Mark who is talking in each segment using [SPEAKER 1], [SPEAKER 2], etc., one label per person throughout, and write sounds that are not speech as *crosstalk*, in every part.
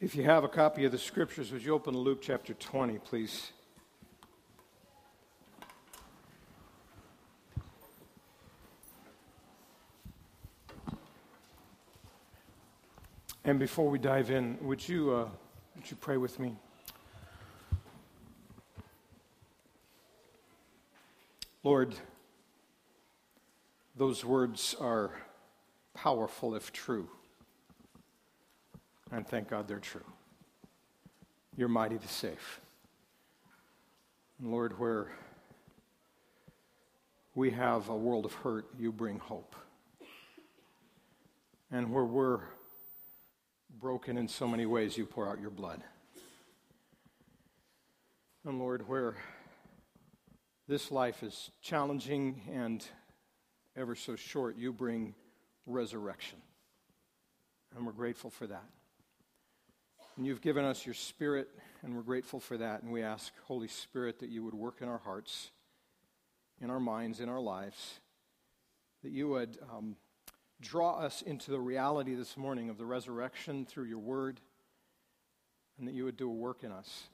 [SPEAKER 1] If you have a copy of the scriptures, would you open to Luke chapter 20, please? And before we dive in, would you, uh, would you pray with me? Lord, those words are powerful if true. And thank God they're true. You're mighty to save. And Lord, where we have a world of hurt, you bring hope. And where we're broken in so many ways, you pour out your blood. And Lord, where this life is challenging and ever so short, you bring resurrection. And we're grateful for that. And you've given us your Spirit, and we're grateful for that. And we ask, Holy Spirit, that you would work in our hearts, in our minds, in our lives, that you would um, draw us into the reality this morning of the resurrection through your word, and that you would do a work in us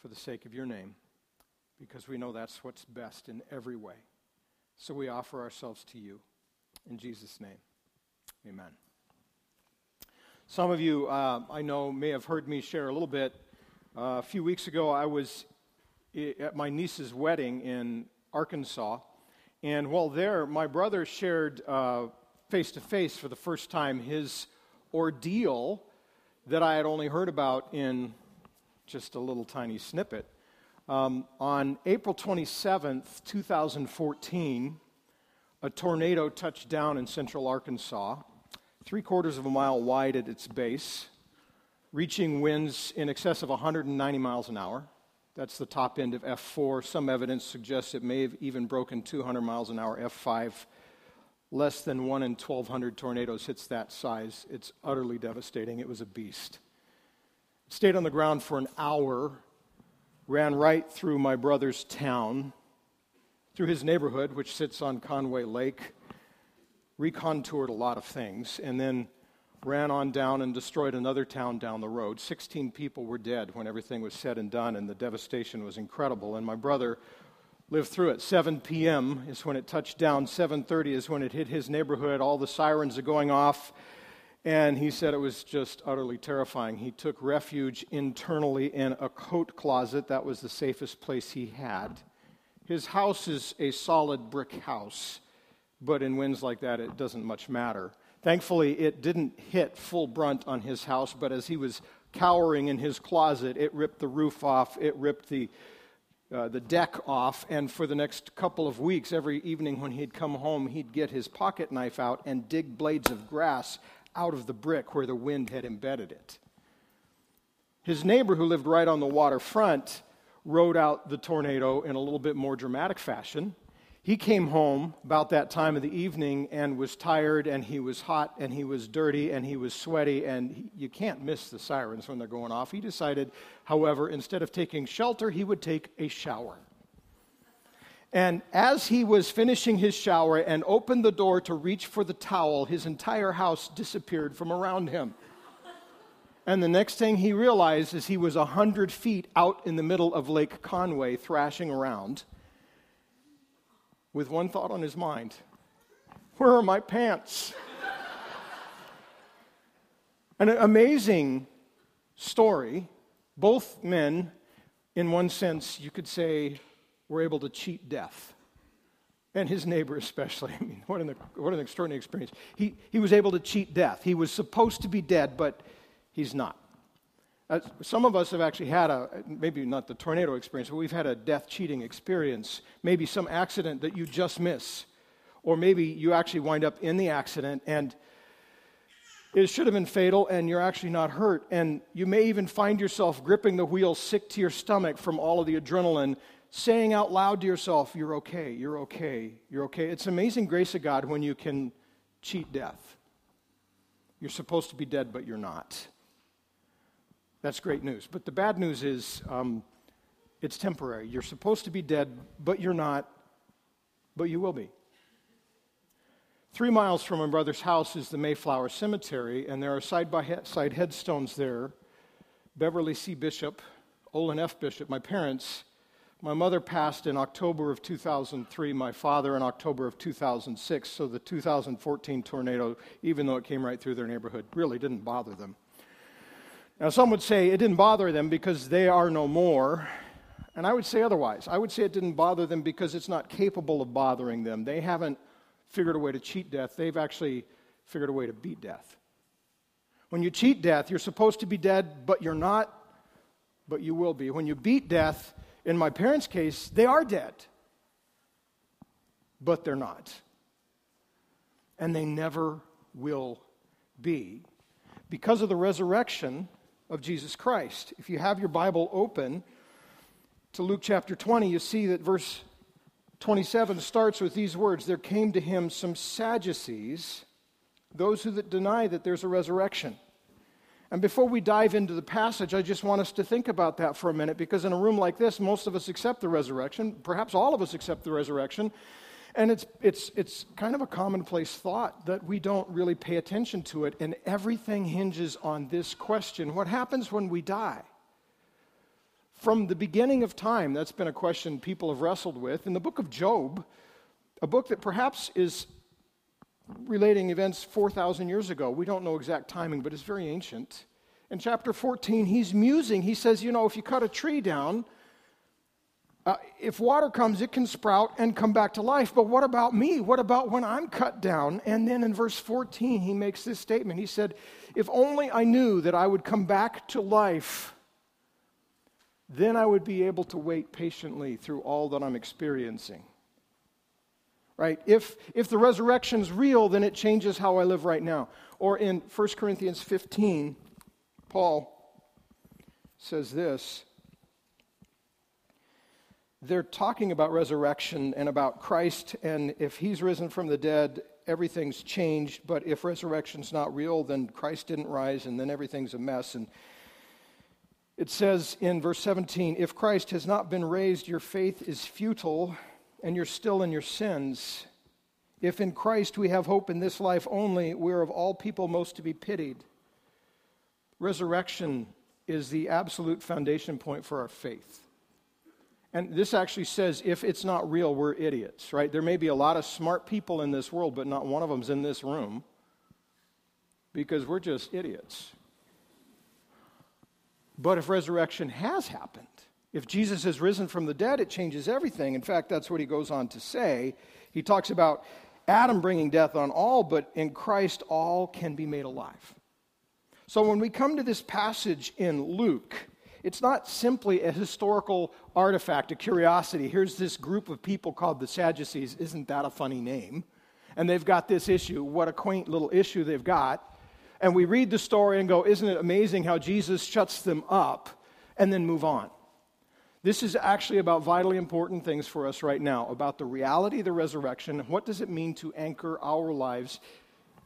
[SPEAKER 1] for the sake of your name, because we know that's what's best in every way. So we offer ourselves to you. In Jesus' name, amen. Some of you, uh, I know, may have heard me share a little bit. Uh, a few weeks ago, I was at my niece's wedding in Arkansas. And while there, my brother shared face to face for the first time his ordeal that I had only heard about in just a little tiny snippet. Um, on April 27th, 2014, a tornado touched down in central Arkansas three quarters of a mile wide at its base, reaching winds in excess of 190 miles an hour. That's the top end of F4. Some evidence suggests it may have even broken 200 miles an hour, F5. Less than one in 1,200 tornadoes hits that size. It's utterly devastating. It was a beast. It stayed on the ground for an hour, ran right through my brother's town, through his neighborhood, which sits on Conway Lake, recontoured a lot of things, and then ran on down and destroyed another town down the road. 16 people were dead when everything was said and done, and the devastation was incredible. And my brother lived through it. 7 p.m. is when it touched down. 7:30 is when it hit his neighborhood. All the sirens are going off. And he said it was just utterly terrifying. He took refuge internally in a coat closet. That was the safest place he had. His house is a solid brick house. But in winds like that, it doesn't much matter. Thankfully, it didn't hit full brunt on his house, but as he was cowering in his closet, it ripped the roof off, it ripped the, uh, the deck off, and for the next couple of weeks, every evening when he'd come home, he'd get his pocket knife out and dig blades of grass out of the brick where the wind had embedded it. His neighbor, who lived right on the waterfront, rode out the tornado in a little bit more dramatic fashion. He came home about that time of the evening and was tired and he was hot and he was dirty and he was sweaty and he, you can't miss the sirens when they're going off. He decided, however, instead of taking shelter, he would take a shower. And as he was finishing his shower and opened the door to reach for the towel, his entire house disappeared from around him. And the next thing he realized is he was a hundred feet out in the middle of Lake Conway thrashing around with one thought on his mind Where are my pants? *laughs* An amazing story. Both men, in one sense, you could say, were able to cheat death. And his neighbor, especially. *laughs* I mean, what an, what an extraordinary experience. He, he was able to cheat death. He was supposed to be dead, but he's not. Uh, some of us have actually had a, maybe not the tornado experience, but we've had a death cheating experience. Maybe some accident that you just miss. Or maybe you actually wind up in the accident and it should have been fatal and you're actually not hurt. And you may even find yourself gripping the wheel sick to your stomach from all of the adrenaline, saying out loud to yourself, You're okay, you're okay, you're okay. It's amazing grace of God when you can cheat death. You're supposed to be dead, but you're not. That's great news. But the bad news is um, it's temporary. You're supposed to be dead, but you're not, but you will be. Three miles from my brother's house is the Mayflower Cemetery, and there are side by side headstones there Beverly C. Bishop, Olin F. Bishop, my parents. My mother passed in October of 2003, my father in October of 2006. So the 2014 tornado, even though it came right through their neighborhood, really didn't bother them. Now, some would say it didn't bother them because they are no more. And I would say otherwise. I would say it didn't bother them because it's not capable of bothering them. They haven't figured a way to cheat death, they've actually figured a way to beat death. When you cheat death, you're supposed to be dead, but you're not, but you will be. When you beat death, in my parents' case, they are dead, but they're not. And they never will be because of the resurrection of Jesus Christ. If you have your Bible open to Luke chapter 20, you see that verse 27 starts with these words There came to him some Sadducees, those who that deny that there's a resurrection. And before we dive into the passage, I just want us to think about that for a minute because in a room like this, most of us accept the resurrection. Perhaps all of us accept the resurrection. And it's, it's, it's kind of a commonplace thought that we don't really pay attention to it. And everything hinges on this question what happens when we die? From the beginning of time, that's been a question people have wrestled with. In the book of Job, a book that perhaps is relating events 4,000 years ago. We don't know exact timing, but it's very ancient. In chapter 14, he's musing. He says, You know, if you cut a tree down, uh, if water comes, it can sprout and come back to life. But what about me? What about when I'm cut down? And then in verse 14, he makes this statement. He said, If only I knew that I would come back to life, then I would be able to wait patiently through all that I'm experiencing right? If, if the resurrection is real, then it changes how I live right now. Or in 1 Corinthians 15, Paul says this. They're talking about resurrection and about Christ, and if he's risen from the dead, everything's changed. But if resurrection's not real, then Christ didn't rise, and then everything's a mess. And it says in verse 17 if Christ has not been raised, your faith is futile and you're still in your sins. If in Christ we have hope in this life only, we're of all people most to be pitied. Resurrection is the absolute foundation point for our faith. And this actually says if it's not real, we're idiots, right? There may be a lot of smart people in this world, but not one of them's in this room because we're just idiots. But if resurrection has happened, if Jesus has risen from the dead, it changes everything. In fact, that's what he goes on to say. He talks about Adam bringing death on all, but in Christ, all can be made alive. So when we come to this passage in Luke, it's not simply a historical artifact, a curiosity. Here's this group of people called the Sadducees. Isn't that a funny name? And they've got this issue. What a quaint little issue they've got. And we read the story and go, Isn't it amazing how Jesus shuts them up and then move on? This is actually about vitally important things for us right now about the reality of the resurrection. What does it mean to anchor our lives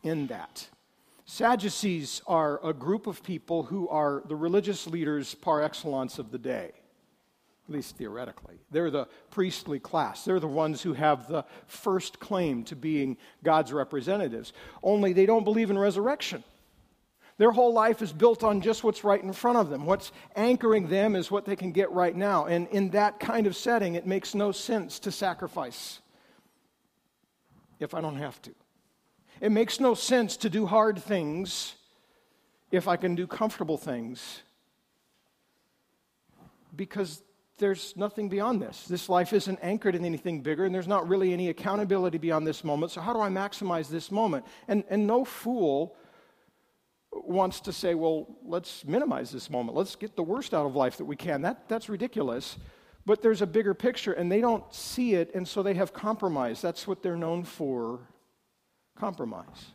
[SPEAKER 1] in that? Sadducees are a group of people who are the religious leaders par excellence of the day, at least theoretically. They're the priestly class, they're the ones who have the first claim to being God's representatives. Only they don't believe in resurrection. Their whole life is built on just what's right in front of them. What's anchoring them is what they can get right now. And in that kind of setting, it makes no sense to sacrifice if I don't have to. It makes no sense to do hard things if I can do comfortable things because there's nothing beyond this. This life isn't anchored in anything bigger, and there's not really any accountability beyond this moment. So, how do I maximize this moment? And, and no fool wants to say, well, let's minimize this moment. Let's get the worst out of life that we can. That, that's ridiculous. But there's a bigger picture, and they don't see it, and so they have compromise. That's what they're known for compromise.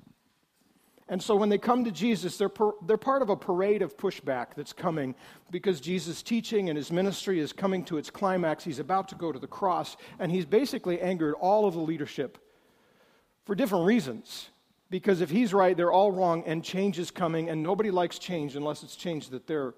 [SPEAKER 1] And so when they come to Jesus, they're, per, they're part of a parade of pushback that's coming because Jesus' teaching and his ministry is coming to its climax. He's about to go to the cross, and he's basically angered all of the leadership for different reasons. Because if he's right, they're all wrong, and change is coming, and nobody likes change unless it's change that they're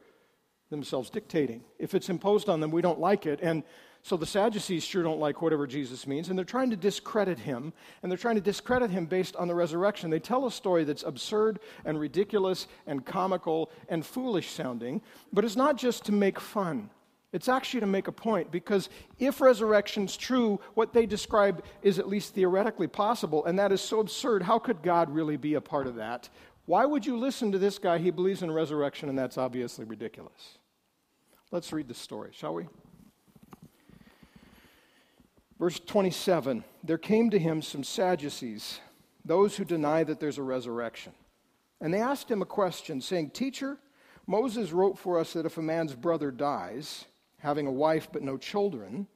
[SPEAKER 1] themselves dictating. If it's imposed on them, we don't like it. And So the Sadducees sure don't like whatever Jesus means, and they're trying to discredit him, and they're trying to discredit him based on the resurrection. They tell a story that's absurd and ridiculous and comical and foolish sounding, but it's not just to make fun. It's actually to make a point because if resurrection's true, what they describe is at least theoretically possible, and that is so absurd. How could God really be a part of that? Why would you listen to this guy? He believes in resurrection, and that's obviously ridiculous. Let's read the story, shall we? Verse 27 There came to him some Sadducees, those who deny that there's a resurrection. And they asked him a question, saying, Teacher, Moses wrote for us that if a man's brother dies, having a wife but no children,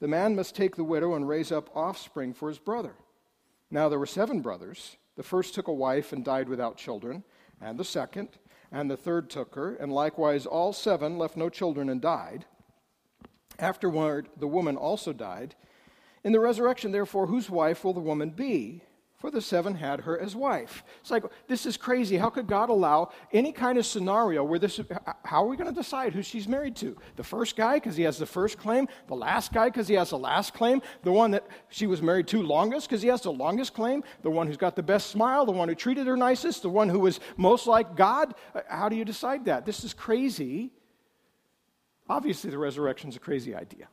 [SPEAKER 1] the man must take the widow and raise up offspring for his brother. Now there were seven brothers. The first took a wife and died without children, and the second, and the third took her, and likewise all seven left no children and died. Afterward, the woman also died. In the resurrection, therefore, whose wife will the woman be? For the seven had her as wife. It's like, this is crazy. How could God allow any kind of scenario where this, how are we going to decide who she's married to? The first guy, because he has the first claim. The last guy, because he has the last claim. The one that she was married to longest, because he has the longest claim. The one who's got the best smile. The one who treated her nicest. The one who was most like God. Uh, how do you decide that? This is crazy. Obviously, the resurrection's a crazy idea.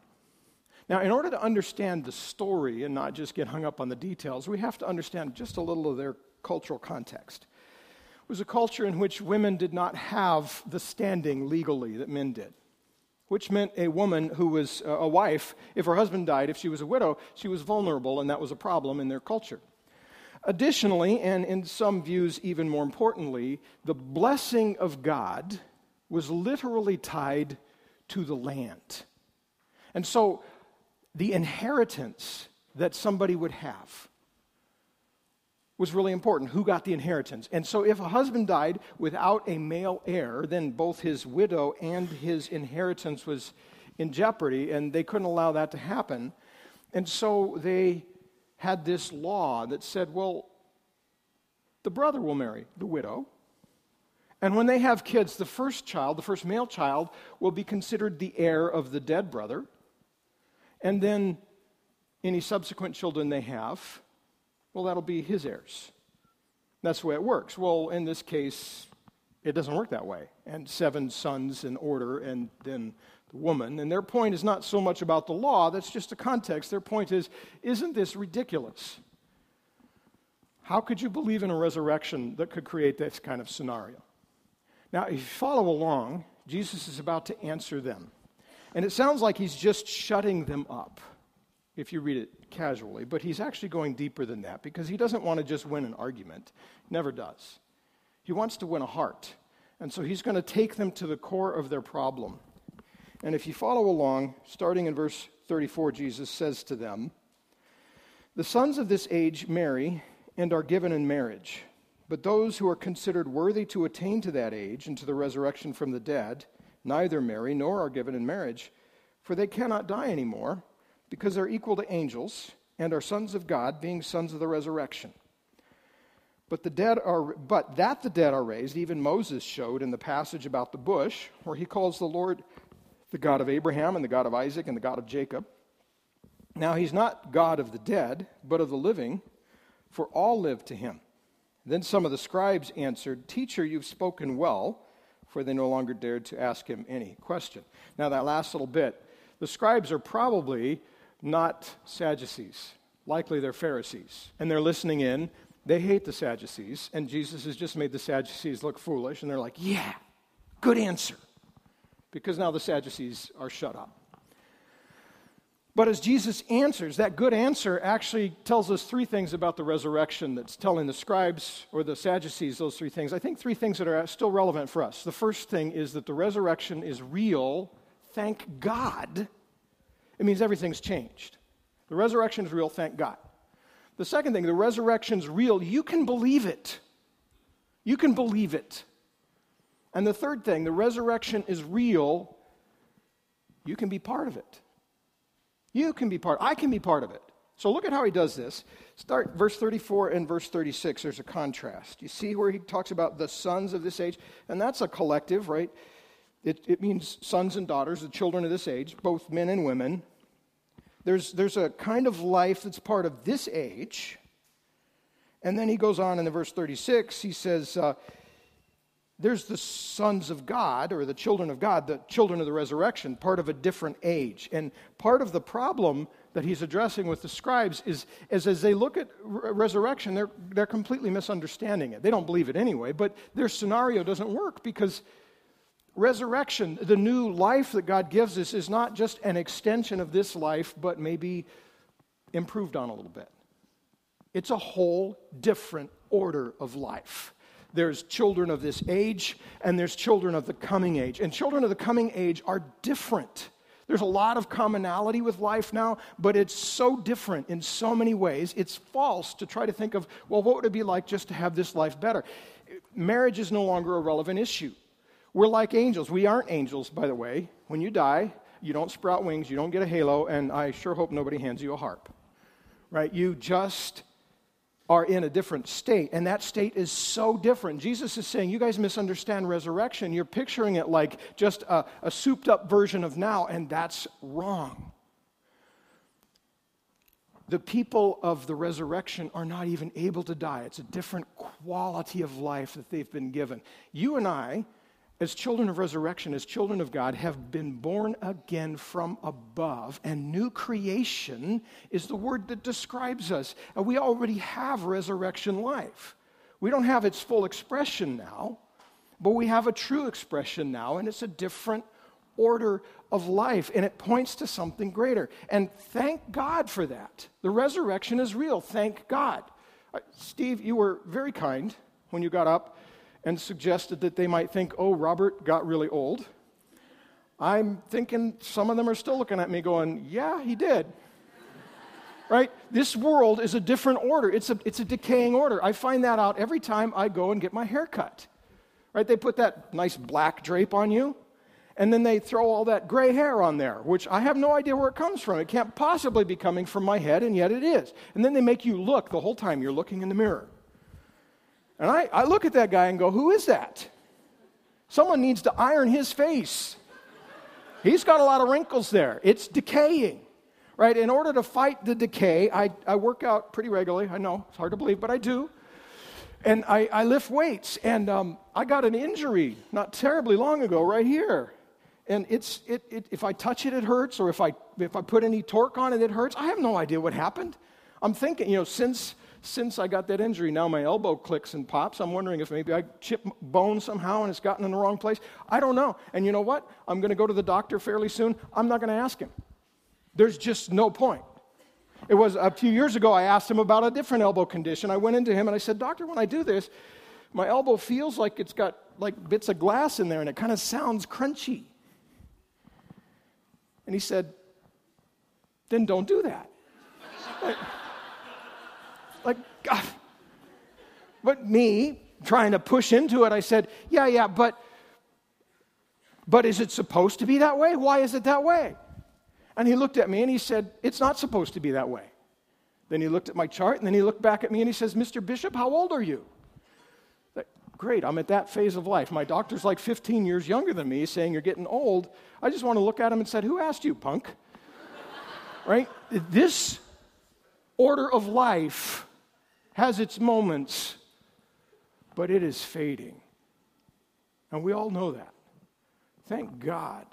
[SPEAKER 1] Now, in order to understand the story and not just get hung up on the details, we have to understand just a little of their cultural context. It was a culture in which women did not have the standing legally that men did, which meant a woman who was uh, a wife, if her husband died, if she was a widow, she was vulnerable, and that was a problem in their culture. Additionally, and in some views even more importantly, the blessing of God was literally tied to the land. And so the inheritance that somebody would have was really important. Who got the inheritance? And so, if a husband died without a male heir, then both his widow and his inheritance was in jeopardy, and they couldn't allow that to happen. And so, they had this law that said, well, the brother will marry the widow. And when they have kids, the first child, the first male child, will be considered the heir of the dead brother. And then any subsequent children they have, well, that'll be his heirs. That's the way it works. Well, in this case, it doesn't work that way. And seven sons in order, and then the woman. And their point is not so much about the law, that's just a context. Their point is isn't this ridiculous? How could you believe in a resurrection that could create this kind of scenario? Now, if you follow along, Jesus is about to answer them. And it sounds like he's just shutting them up if you read it casually, but he's actually going deeper than that because he doesn't want to just win an argument. Never does. He wants to win a heart. And so he's going to take them to the core of their problem. And if you follow along, starting in verse 34, Jesus says to them, The sons of this age marry and are given in marriage, but those who are considered worthy to attain to that age and to the resurrection from the dead, neither marry nor are given in marriage, for they cannot die anymore, because they're equal to angels and are sons of God, being sons of the resurrection. But the dead are but that the dead are raised, even Moses showed in the passage about the bush, where he calls the Lord the God of Abraham and the God of Isaac and the God of Jacob. Now he's not God of the dead, but of the living, for all live to him. Then some of the scribes answered, Teacher, you've spoken well for they no longer dared to ask him any question. Now, that last little bit, the scribes are probably not Sadducees. Likely they're Pharisees. And they're listening in. They hate the Sadducees. And Jesus has just made the Sadducees look foolish. And they're like, yeah, good answer. Because now the Sadducees are shut up. But as Jesus answers, that good answer actually tells us three things about the resurrection that's telling the scribes or the Sadducees those three things. I think three things that are still relevant for us. The first thing is that the resurrection is real, thank God. It means everything's changed. The resurrection is real, thank God. The second thing, the resurrection's real, you can believe it. You can believe it. And the third thing, the resurrection is real, you can be part of it. You can be part, I can be part of it. So look at how he does this. Start verse 34 and verse 36. There's a contrast. You see where he talks about the sons of this age? And that's a collective, right? It, it means sons and daughters, the children of this age, both men and women. There's, there's a kind of life that's part of this age. And then he goes on in the verse 36, he says, uh, there's the sons of God, or the children of God, the children of the resurrection, part of a different age. And part of the problem that he's addressing with the scribes is, is as they look at re- resurrection, they're, they're completely misunderstanding it. They don't believe it anyway, but their scenario doesn't work because resurrection, the new life that God gives us, is not just an extension of this life, but maybe improved on a little bit. It's a whole different order of life. There's children of this age, and there's children of the coming age. And children of the coming age are different. There's a lot of commonality with life now, but it's so different in so many ways. It's false to try to think of, well, what would it be like just to have this life better? Marriage is no longer a relevant issue. We're like angels. We aren't angels, by the way. When you die, you don't sprout wings, you don't get a halo, and I sure hope nobody hands you a harp. Right? You just are in a different state, and that state is so different. Jesus is saying, You guys misunderstand resurrection. You're picturing it like just a, a souped up version of now, and that's wrong. The people of the resurrection are not even able to die. It's a different quality of life that they've been given. You and I as children of resurrection, as children of God, have been born again from above, and new creation is the word that describes us. And we already have resurrection life. We don't have its full expression now, but we have a true expression now, and it's a different order of life, and it points to something greater. And thank God for that. The resurrection is real. Thank God. Uh, Steve, you were very kind when you got up and suggested that they might think, oh, Robert got really old. I'm thinking some of them are still looking at me going, yeah, he did. *laughs* right? This world is a different order. It's a, it's a decaying order. I find that out every time I go and get my hair cut. Right? They put that nice black drape on you, and then they throw all that gray hair on there, which I have no idea where it comes from. It can't possibly be coming from my head, and yet it is. And then they make you look the whole time you're looking in the mirror. And I, I look at that guy and go, Who is that? Someone needs to iron his face. He's got a lot of wrinkles there. It's decaying, right? In order to fight the decay, I, I work out pretty regularly. I know, it's hard to believe, but I do. And I, I lift weights. And um, I got an injury not terribly long ago right here. And it's, it, it, if I touch it, it hurts, or if I, if I put any torque on it, it hurts. I have no idea what happened. I'm thinking, you know, since since I got that injury, now my elbow clicks and pops. I'm wondering if maybe I chipped bone somehow and it's gotten in the wrong place. I don't know. And you know what? I'm going to go to the doctor fairly soon. I'm not going to ask him. There's just no point. It was a few years ago, I asked him about a different elbow condition. I went into him and I said, Doctor, when I do this, my elbow feels like it's got like bits of glass in there and it kind of sounds crunchy. And he said, Then don't do that. *laughs* God. But me, trying to push into it, I said, Yeah, yeah, but but is it supposed to be that way? Why is it that way? And he looked at me and he said, It's not supposed to be that way. Then he looked at my chart and then he looked back at me and he says, Mr. Bishop, how old are you? Like, Great, I'm at that phase of life. My doctor's like 15 years younger than me, saying you're getting old. I just want to look at him and said, Who asked you, punk? *laughs* right? This order of life has its moments, but it is fading. And we all know that. Thank God.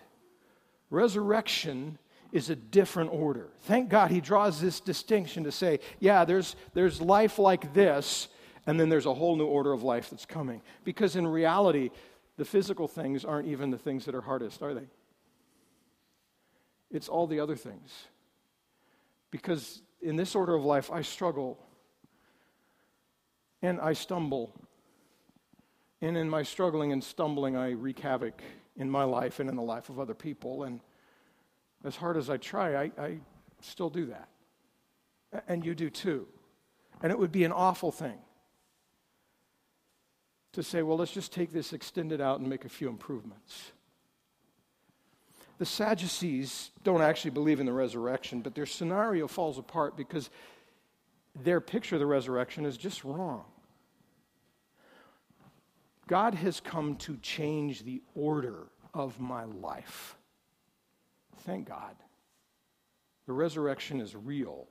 [SPEAKER 1] Resurrection is a different order. Thank God he draws this distinction to say, yeah, there's, there's life like this, and then there's a whole new order of life that's coming. Because in reality, the physical things aren't even the things that are hardest, are they? It's all the other things. Because in this order of life, I struggle and I stumble. And in my struggling and stumbling, I wreak havoc in my life and in the life of other people. And as hard as I try, I, I still do that. And you do too. And it would be an awful thing to say, well, let's just take this, extend it out, and make a few improvements. The Sadducees don't actually believe in the resurrection, but their scenario falls apart because their picture of the resurrection is just wrong. God has come to change the order of my life. Thank God. The resurrection is real,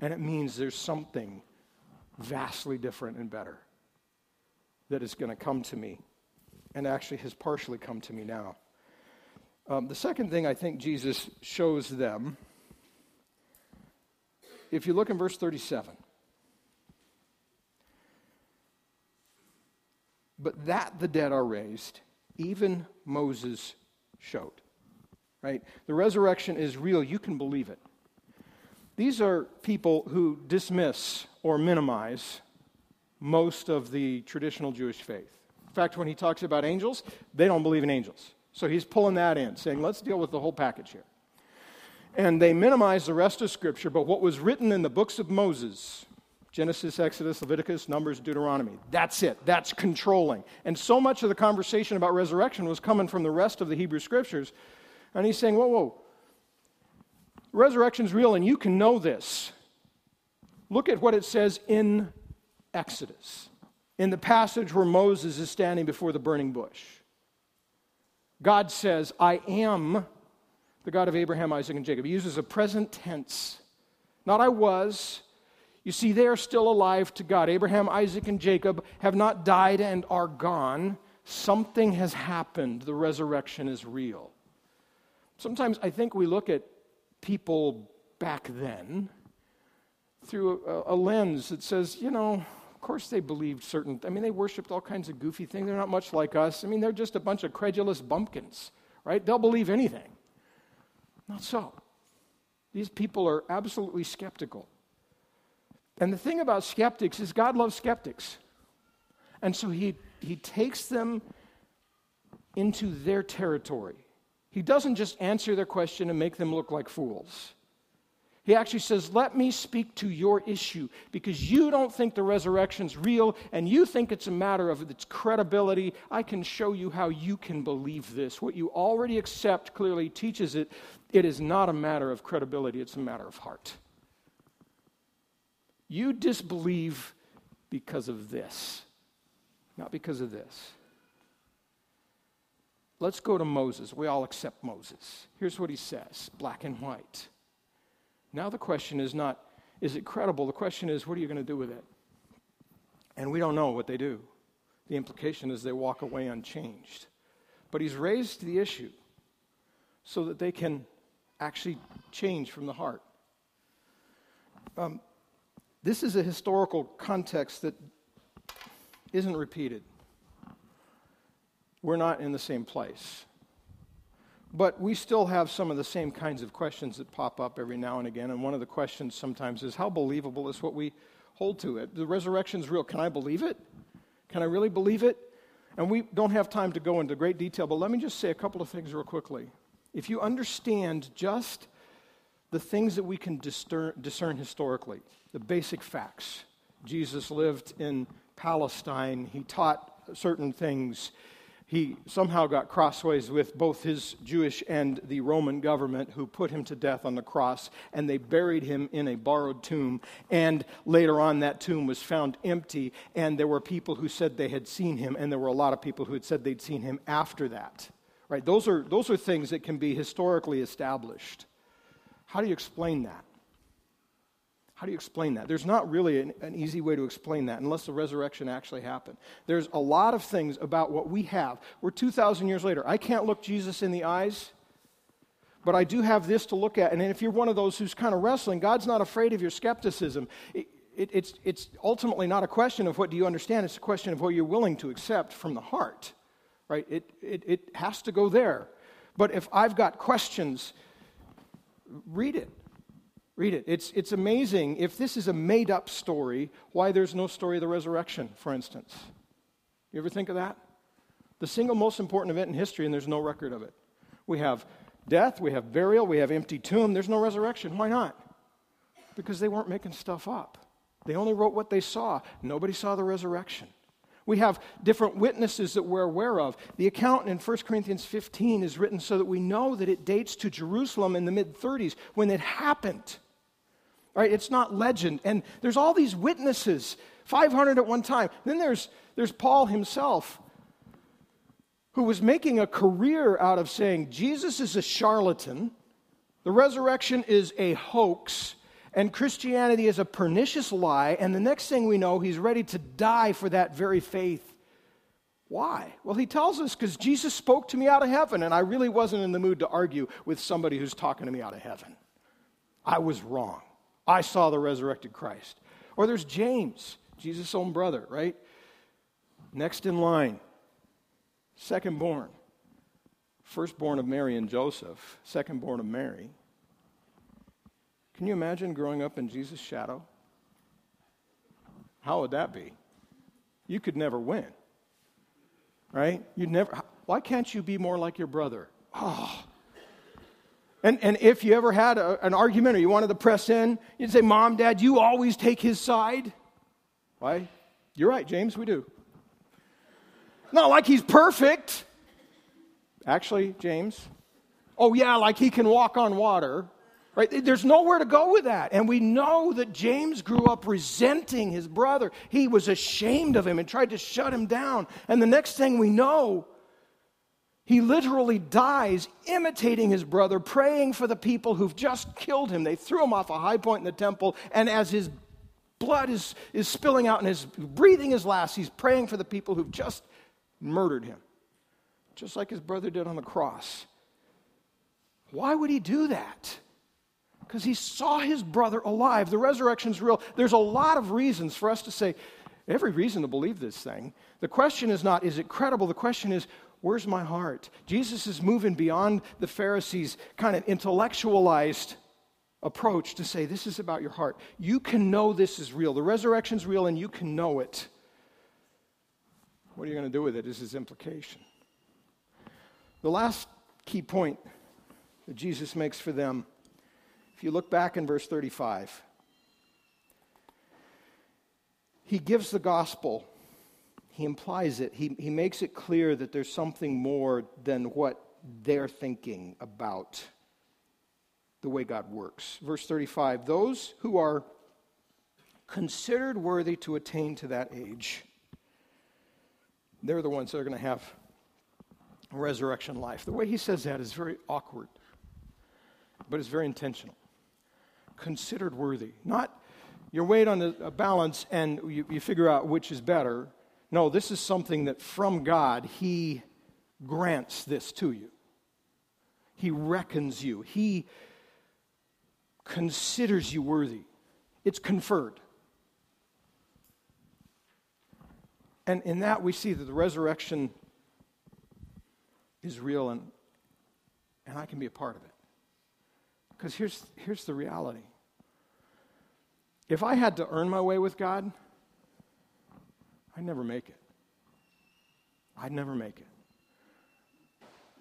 [SPEAKER 1] and it means there's something vastly different and better that is going to come to me, and actually has partially come to me now. Um, the second thing I think Jesus shows them, if you look in verse 37, but that the dead are raised, even Moses showed. Right? The resurrection is real. You can believe it. These are people who dismiss or minimize most of the traditional Jewish faith. In fact, when he talks about angels, they don't believe in angels. So he's pulling that in, saying, let's deal with the whole package here. And they minimize the rest of Scripture, but what was written in the books of Moses Genesis, Exodus, Leviticus, Numbers, Deuteronomy. That's it. That's controlling. And so much of the conversation about resurrection was coming from the rest of the Hebrew Scriptures. And he's saying, whoa, whoa. Resurrection's real, and you can know this. Look at what it says in Exodus, in the passage where Moses is standing before the burning bush. God says, I am the God of Abraham, Isaac, and Jacob. He uses a present tense. Not I was. You see, they are still alive to God. Abraham, Isaac, and Jacob have not died and are gone. Something has happened. The resurrection is real. Sometimes I think we look at people back then through a, a lens that says, you know, of course they believed certain i mean they worshiped all kinds of goofy things they're not much like us i mean they're just a bunch of credulous bumpkins right they'll believe anything not so these people are absolutely skeptical and the thing about skeptics is god loves skeptics and so he, he takes them into their territory he doesn't just answer their question and make them look like fools he actually says, Let me speak to your issue because you don't think the resurrection's real and you think it's a matter of its credibility. I can show you how you can believe this. What you already accept clearly teaches it. It is not a matter of credibility, it's a matter of heart. You disbelieve because of this, not because of this. Let's go to Moses. We all accept Moses. Here's what he says black and white. Now the question is not, is it credible? The question is, what are you going to do with it? And we don't know what they do. The implication is they walk away unchanged. But he's raised the issue so that they can actually change from the heart. Um, this is a historical context that isn't repeated. We're not in the same place. But we still have some of the same kinds of questions that pop up every now and again. And one of the questions sometimes is how believable is what we hold to it? The resurrection is real. Can I believe it? Can I really believe it? And we don't have time to go into great detail, but let me just say a couple of things real quickly. If you understand just the things that we can discern, historically, the basic facts, Jesus lived in Palestine, he taught certain things he somehow got crossways with both his Jewish and the Roman government who put him to death on the cross, and they buried him in a borrowed tomb. And later on, that tomb was found empty, and there were people who said they had seen him, and there were a lot of people who had said they'd seen him after that. Right? Those are, those are things that can be historically established. How do you explain that? How do you explain that? There's not really an, an, easy way to explain that unless the resurrection actually happened. There's a lot of things about what we have. We're 2,000 years later. I can't look Jesus in the eyes, but I do have this to look at. And if you're one of those who's kind of wrestling, God's not afraid of your skepticism. It, it, it's, it's ultimately not a question of what do you understand, it's a question of what you're willing to accept from the heart. Right? It, it, it has to go there. But if I've got questions, read it Read it. It's, it's amazing if this is a made up story, why there's no story of the resurrection, for instance. You ever think of that? The single most important event in history, and there's no record of it. We have death, we have burial, we have empty tomb, there's no resurrection. Why not? Because they weren't making stuff up. They only wrote what they saw. Nobody saw the resurrection. We have different witnesses that we're aware of. The account in 1 Corinthians 15 is written so that we know that it dates to Jerusalem in the mid 30s when it happened. Right? It's not legend. And there's all these witnesses, 500 at one time. Then there's, there's Paul himself, who was making a career out of saying Jesus is a charlatan, The resurrection is a hoax, and Christianity is a pernicious lie, and the next thing we know, he's ready to die for that very faith. Why? Well, he tells us because Jesus spoke to me out of heaven, and I really wasn't in the mood to argue with somebody who's talking to me out of heaven. I was wrong. I saw the resurrected Christ. Or there's James, Jesus' own brother, right? Next in line, second born, firstborn of Mary and Joseph, second born of Mary. Can you imagine growing up in Jesus' shadow? How would that be? You could never win, right? You'd never. Why can't you be more like your brother? Oh. And, and if you ever had a, an argument or you wanted to press in, you'd say, Mom, Dad, you always take his side. Why? You're right, James, we do. Not like he's perfect. Actually, James, oh, yeah, like he can walk on water. Right? There's nowhere to go with that. And we know that James grew up resenting his brother. He was ashamed of him and tried to shut him down. And the next thing we know, he literally dies imitating his brother, praying for the people who've just killed him. They threw him off a high point in the temple, and as his blood is, is spilling out and his breathing his last, he's praying for the people who've just murdered him, just like his brother did on the cross. Why would he do that? Because he saw his brother alive. The resurrection's real. There's a lot of reasons for us to say, every reason to believe this thing. The question is not, is it credible? The question is, where's my heart? Jesus is moving beyond the Pharisees' kind of intellectualized approach to say, this is about your heart. You can know this is real. The resurrection's real, and you can know it. What are you going to do with it is his implication. The last key point that Jesus makes for them, if you look back in verse 35, he gives the gospel, he implies it, he, he makes it clear that there's something more than what they're thinking about the way God works. Verse 35 those who are considered worthy to attain to that age they're the ones that are going to have resurrection life. The way he says that is very awkward, but it's very intentional. Considered worthy. Not you're weighed on a balance and you, you figure out which is better. No, this is something that from God, he grants this to you. He reckons you. He considers you worthy. It's conferred. And in that, we see that the resurrection is real, and, and I can be a part of it. Because here's, here's the reality if I had to earn my way with God, I'd never make it. I'd never make it.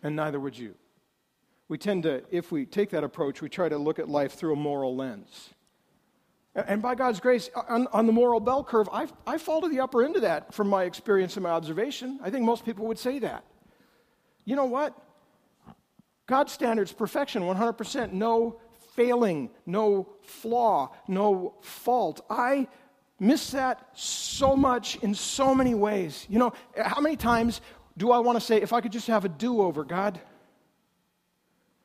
[SPEAKER 1] And neither would you. We tend to, if we take that approach, we try to look at life through a moral lens. And by God's grace, on, on, the moral bell curve, I, I fall to the upper end of that from my experience and my observation. I think most people would say that. You know what? God's standards, perfection, 100%, no failing, no flaw, no fault. I miss that so much in so many ways. You know, how many times do I want to say, if I could just have a do over, God?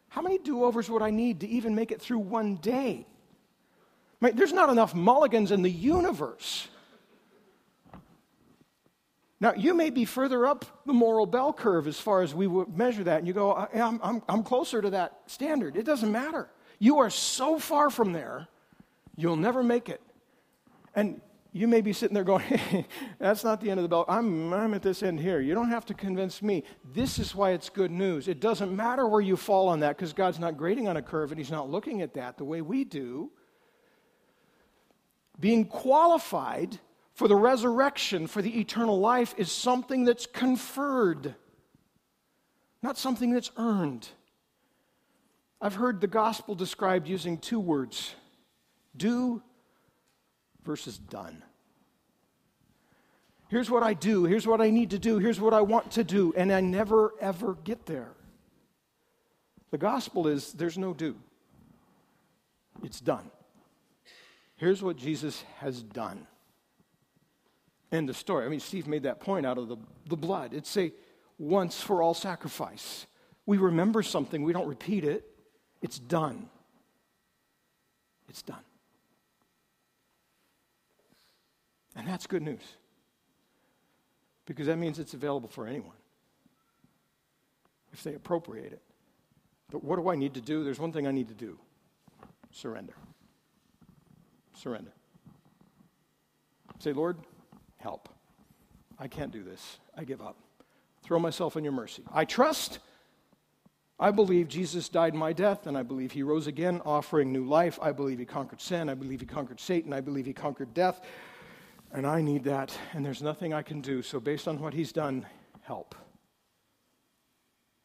[SPEAKER 1] How many do overs would I need to even make it through one day? there's not enough mulligans in the universe. Now, you may be further up the moral bell curve as far as we would measure that, and you go, I'm, I'm, I'm closer to that standard. It doesn't matter. You are so far from there, you'll never make it. And you may be sitting there going, hey, *laughs* that's not the end of the bell. I'm, I'm at this end here. You don't have to convince me. This is why it's good news. It doesn't matter where you fall on that because God's not grading on a curve and He's not looking at that the way we do being qualified for the resurrection, for the eternal life, is something that's conferred, not something that's earned. I've heard the gospel described using two words do versus done. Here's what I do, here's what I need to do, here's what I want to do, and I never ever get there. The gospel is there's no do, it's done. Here's what Jesus has done. End of story. I mean, Steve made that point out of the, the blood. It's a once for all sacrifice. We remember something, we don't repeat it. It's done. It's done. And that's good news. Because that means it's available for anyone if they appropriate it. But what do I need to do? There's one thing I need to do surrender. Surrender. Say, Lord, help. I can't do this. I give up. Throw myself in your mercy. I trust. I believe Jesus died my death, and I believe he rose again, offering new life. I believe he conquered sin. I believe he conquered Satan. I believe he conquered death. And I need that, and there's nothing I can do. So, based on what he's done, help.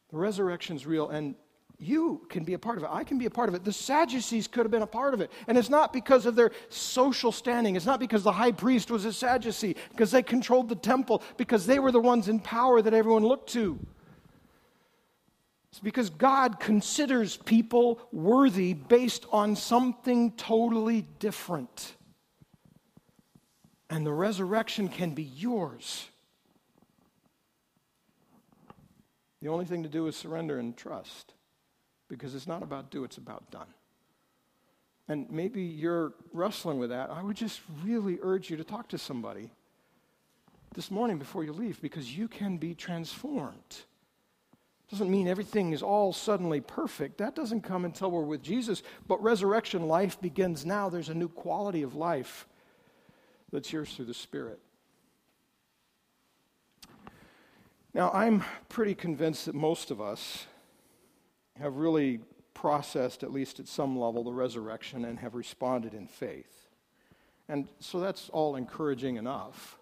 [SPEAKER 1] The resurrection's real, and you can be a part of it. I can be a part of it. The Sadducees could have been a part of it. And it's not because of their social standing. It's not because the high priest was a Sadducee, because they controlled the temple, because they were the ones in power that everyone looked to. It's because God considers people worthy based on something totally different. And the resurrection can be yours. The only thing to do is surrender and trust because it's not about do, it's about done. And maybe you're wrestling with that. I would just really urge you to talk to somebody this morning before you leave because you can be transformed. Doesn't mean everything is all suddenly perfect. That doesn't come until we're with Jesus. But resurrection life begins now. There's a new quality of life that's yours through the Spirit. Now, I'm pretty convinced that most of us have really processed, at least at some level, the resurrection and have responded in faith. And so that's all encouraging enough.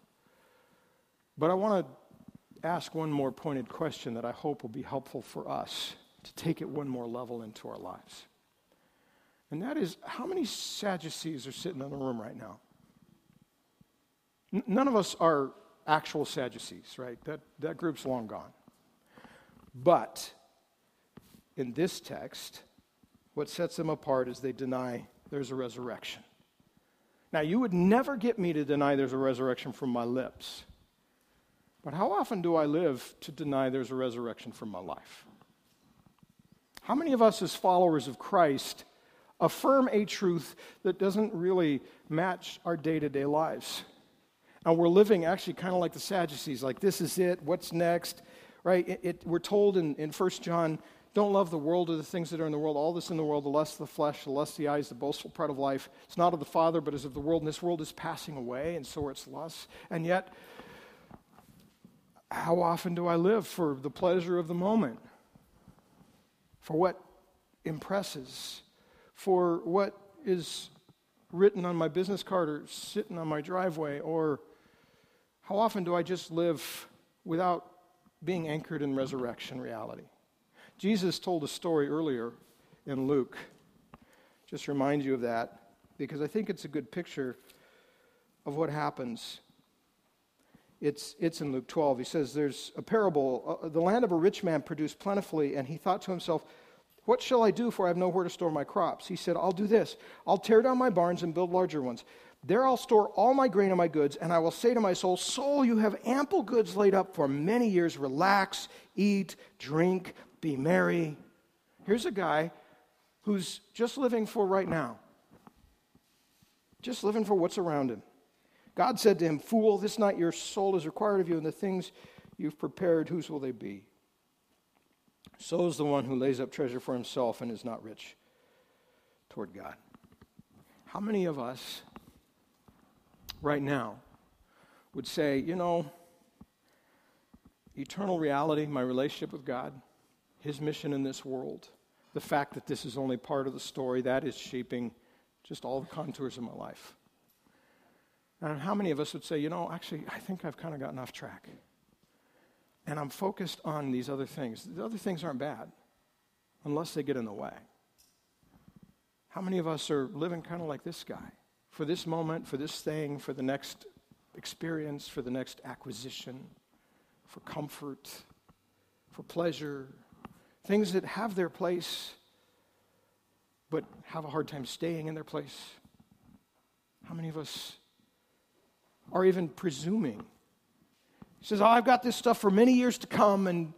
[SPEAKER 1] But I want to ask one more pointed question that I hope will be helpful for us to take it one more level into our lives. And that is how many Sadducees are sitting in the room right now? N- none of us are actual Sadducees, right? That, that group's long gone. But in this text, what sets them apart is they deny there's a resurrection. Now, you would never get me to deny there's a resurrection from my lips. But how often do I live to deny there's a resurrection from my life? How many of us, as followers of Christ, affirm a truth that doesn't really match our day to day lives? And we're living actually kind of like the Sadducees, like this is it, what's next, right? It, it, we're told in, in 1 John don't love the world or the things that are in the world. All this in the world, the lust of the flesh, the lust of the eyes, the boastful pride of life. It's not of the Father, but is of the world. And this world is passing away, and so are its lusts. And yet, how often do I live for the pleasure of the moment? For what impresses? For what is written on my business card or sitting on my driveway? Or how often do I just live without being anchored in resurrection reality? Jesus told a story earlier in Luke. Just remind you of that because I think it's a good picture of what happens. It's, it's in Luke 12. He says, There's a parable. Uh, the land of a rich man produced plentifully, and he thought to himself, What shall I do, for I have nowhere to store my crops? He said, I'll do this. I'll tear down my barns and build larger ones. There I'll store all my grain and my goods, and I will say to my soul, Soul, you have ample goods laid up for many years. Relax, eat, drink, be merry. Here's a guy who's just living for right now, just living for what's around him. God said to him, Fool, this night your soul is required of you, and the things you've prepared, whose will they be? So is the one who lays up treasure for himself and is not rich toward God. How many of us right now would say, you know, eternal reality, my relationship with God, his mission in this world. The fact that this is only part of the story, that is shaping just all the contours of my life. And how many of us would say, you know, actually, I think I've kind of gotten off track. And I'm focused on these other things. The other things aren't bad unless they get in the way. How many of us are living kind of like this guy? For this moment, for this thing, for the next experience, for the next acquisition, for comfort, for pleasure, things that have their place but have a hard time staying in their place? How many of us are even presuming? He says, Oh, I've got this stuff for many years to come, and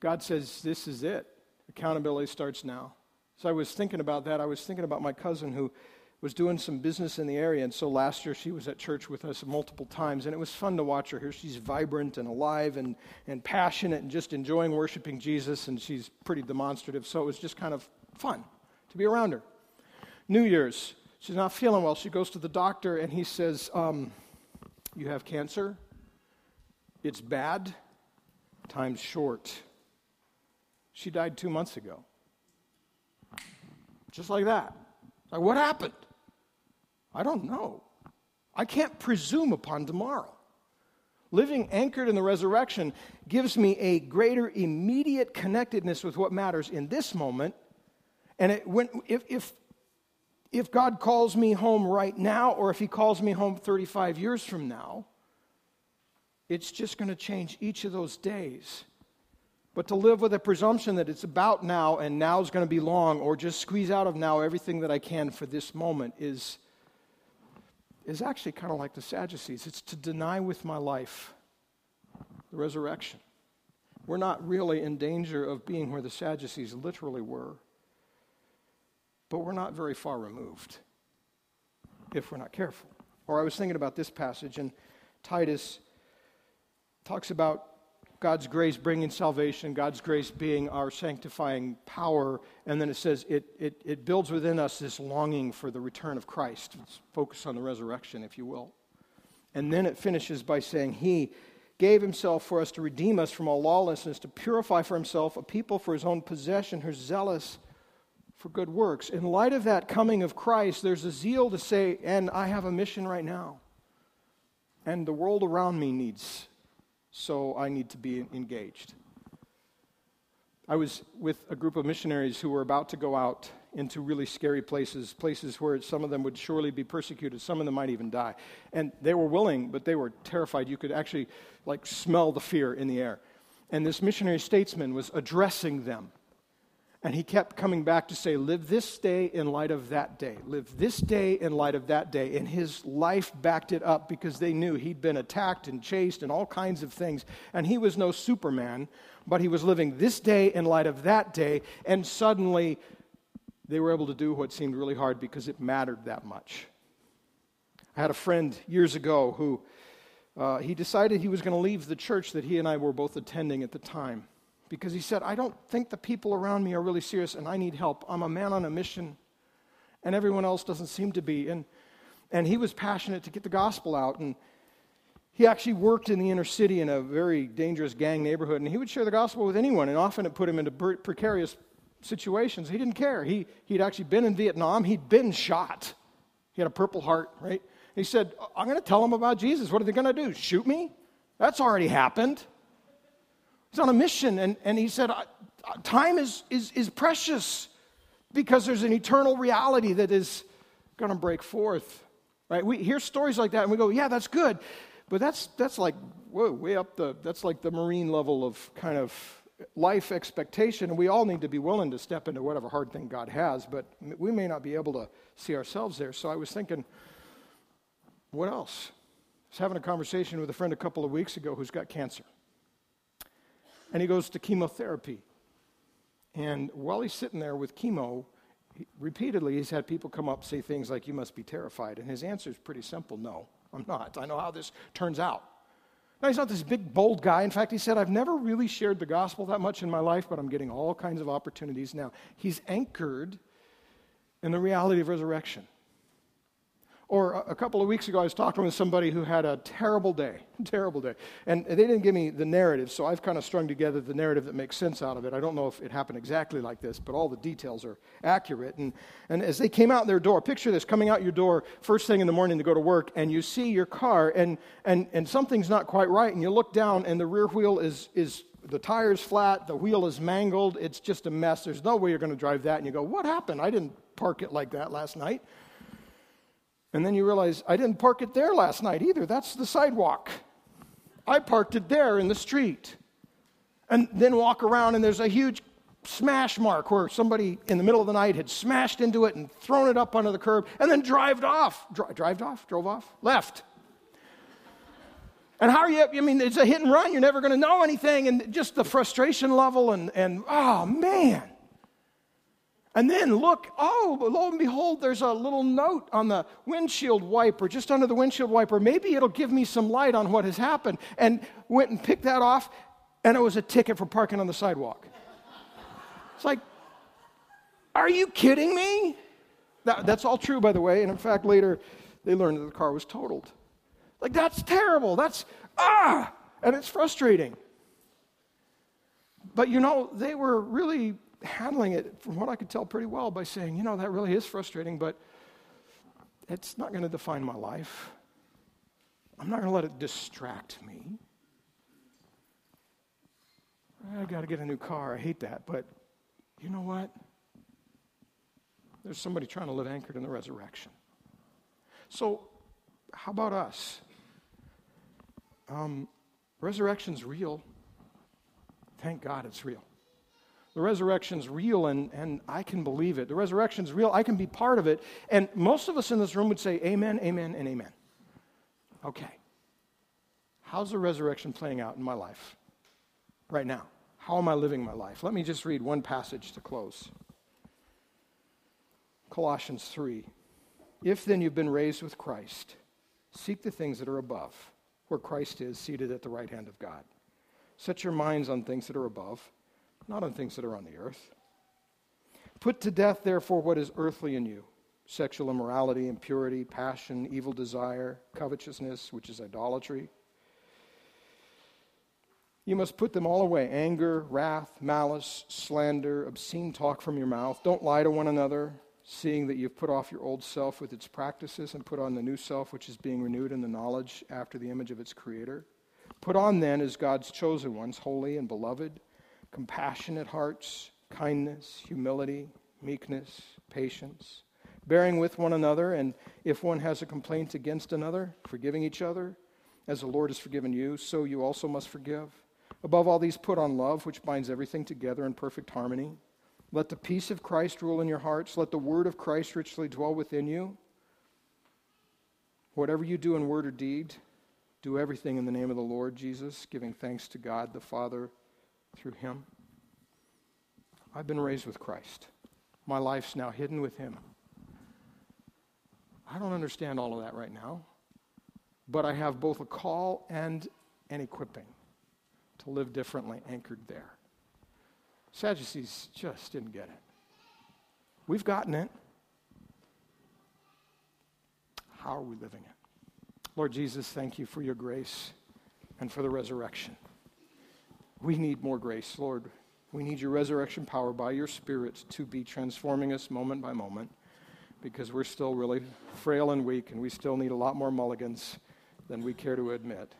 [SPEAKER 1] God says, This is it. Accountability starts now. So I was thinking about that. I was thinking about my cousin who was doing some business in the area. And so last year she was at church with us multiple times. And it was fun to watch her. Here she's vibrant and alive and, and passionate and just enjoying worshiping Jesus. And she's pretty demonstrative. So it was just kind of fun to be around her. New Year's, she's not feeling well. She goes to the doctor and he says, um, You have cancer. It's bad. Time's short. She died two months ago. Just like that. Like, what happened? I don't know. I can't presume upon tomorrow. Living anchored in the resurrection gives me a greater immediate connectedness with what matters in this moment. And it, when, if, if, if God calls me home right now, or if He calls me home 35 years from now, it's just going to change each of those days. But to live with a presumption that it's about now and now is going to be long, or just squeeze out of now everything that I can for this moment is is actually kind of like the Sadducees. It's to deny with my life the resurrection. We're not really in danger of being where the Sadducees literally were, but we're not very far removed if we're not careful. Or I was thinking about this passage, and Titus talks about God's grace bringing salvation, God's grace being our sanctifying power. And then it says it, it, it builds within us this longing for the return of Christ. It's focus on the resurrection, if you will. And then it finishes by saying, He gave Himself for us to redeem us from all lawlessness, to purify for Himself a people for His own possession who are zealous for good works. In light of that coming of Christ, there's a zeal to say, and I have a mission right now. And the world around me needs so I need to be engaged. I was with a group of missionaries who were about to go out into really scary places, places where some of them would surely be persecuted, some of them might even die. And they were willing, but they were terrified. You could actually like smell the fear in the air. And this missionary statesman was addressing them and he kept coming back to say, Live this day in light of that day. Live this day in light of that day. And his life backed it up because they knew he'd been attacked and chased and all kinds of things. And he was no Superman, but he was living this day in light of that day. And suddenly, they were able to do what seemed really hard because it mattered that much. I had a friend years ago who uh, he decided he was going to leave the church that he and I were both attending at the time because he said, I don't think the people around me are really serious and I need help. I'm a man on a mission and everyone else doesn't seem to be. And, and he was passionate to get the gospel out. And he actually worked in the inner city in a very dangerous gang neighborhood and he would share the gospel with anyone. And often it put him into precarious situations. He didn't care. He, he'd actually been in Vietnam, he'd been shot. He had a purple heart, right? He said, I'm going to tell them about Jesus. What are they going to do? Shoot me? That's already happened. He's on a mission, and, and he said, Time is, is, is precious because there's an eternal reality that is going to break forth. Right? We hear stories like that and we go, yeah, that's good. But that's, that's like, whoa, way up the, that's like the Marine level of kind of life expectation. And we all need to be willing to step into whatever hard thing God has, but we may not be able to see ourselves there. So I was thinking, what else? I was having a conversation with a friend a couple of weeks ago who's got cancer and he goes to chemotherapy. And while he's sitting there with chemo, he, repeatedly he's had people come up say things like, You must be terrified. And his answer is pretty simple no, I'm not. I know how this turns out. Now, he's not this big, bold guy. In fact, he said, I've never really shared the gospel that much in my life, but I'm getting all kinds of opportunities now. He's anchored in the reality of resurrection. Or a couple of weeks ago, I was talking with somebody who had a terrible day, *laughs* terrible day. And they didn't give me the narrative, so I've kind of strung together the narrative that makes sense out of it. I don't know if it happened exactly like this, but all the details are accurate. And, and as they came out their door, picture this coming out your door first thing in the morning to go to work, and you see your car, and, and, and something's not quite right, and you look down, and the rear wheel is, is the tire's flat, the wheel is mangled, it's just a mess. There's no way you're going to drive that. And you go, What happened? I didn't park it like that last night. And then you realize, I didn't park it there last night either. That's the sidewalk. I parked it there in the street. And then walk around, and there's a huge smash mark where somebody in the middle of the night had smashed into it and thrown it up onto the curb and then drived off. Dri- drived off? Drove off? Left. And how are you? I mean, it's a hit and run. You're never going to know anything. And just the frustration level, and, and oh, man. And then look, oh, lo and behold, there's a little note on the windshield wiper, just under the windshield wiper. Maybe it'll give me some light on what has happened. And went and picked that off, and it was a ticket for parking on the sidewalk. It's like, are you kidding me? That, that's all true, by the way. And in fact, later they learned that the car was totaled. Like, that's terrible. That's, ah! And it's frustrating. But you know, they were really handling it, from what I could tell, pretty well by saying, you know, that really is frustrating, but it's not going to define my life. I'm not going to let it distract me. I got to get a new car. I hate that. But you know what? There's somebody trying to live anchored in the resurrection. So, how about us? Um, resurrection's real. Thank God it's real. The resurrection's real, and, and I can believe it. The resurrection's real. I can be part of it. And most of us in this room would say, Amen, Amen, and Amen. Okay. How's the resurrection playing out in my life right now? How am I living my life? Let me just read one passage to close Colossians 3. If then you've been raised with Christ, seek the things that are above, where Christ is seated at the right hand of God. Set your minds on things that are above, not on things that are on the earth. Put to death, therefore, what is earthly in you sexual immorality, impurity, passion, evil desire, covetousness, which is idolatry. You must put them all away anger, wrath, malice, slander, obscene talk from your mouth. Don't lie to one another, seeing that you've put off your old self with its practices and put on the new self, which is being renewed in the knowledge after the image of its creator. Put on then as God's chosen ones, holy and beloved, compassionate hearts, kindness, humility, meekness, patience, bearing with one another, and if one has a complaint against another, forgiving each other. As the Lord has forgiven you, so you also must forgive. Above all these, put on love, which binds everything together in perfect harmony. Let the peace of Christ rule in your hearts. Let the word of Christ richly dwell within you. Whatever you do in word or deed, do everything in the name of the Lord Jesus, giving thanks to God the Father through him. I've been raised with Christ. My life's now hidden with him. I don't understand all of that right now, but I have both a call and an equipping to live differently anchored there. Sadducees just didn't get it. We've gotten it. How are we living it? Lord Jesus, thank you for your grace and for the resurrection. We need more grace, Lord. We need your resurrection power by your Spirit to be transforming us moment by moment because we're still really frail and weak and we still need a lot more mulligans than we care to admit.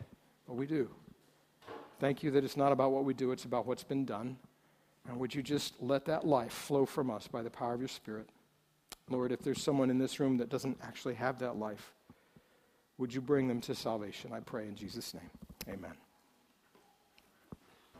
[SPEAKER 1] But we do. Thank you that it's not about what we do, it's about what's been done. And would you just let that life flow from us by the power of your Spirit? Lord, if there's someone in this room that doesn't actually have that life, would you bring them to salvation? I pray in Jesus' name. Amen.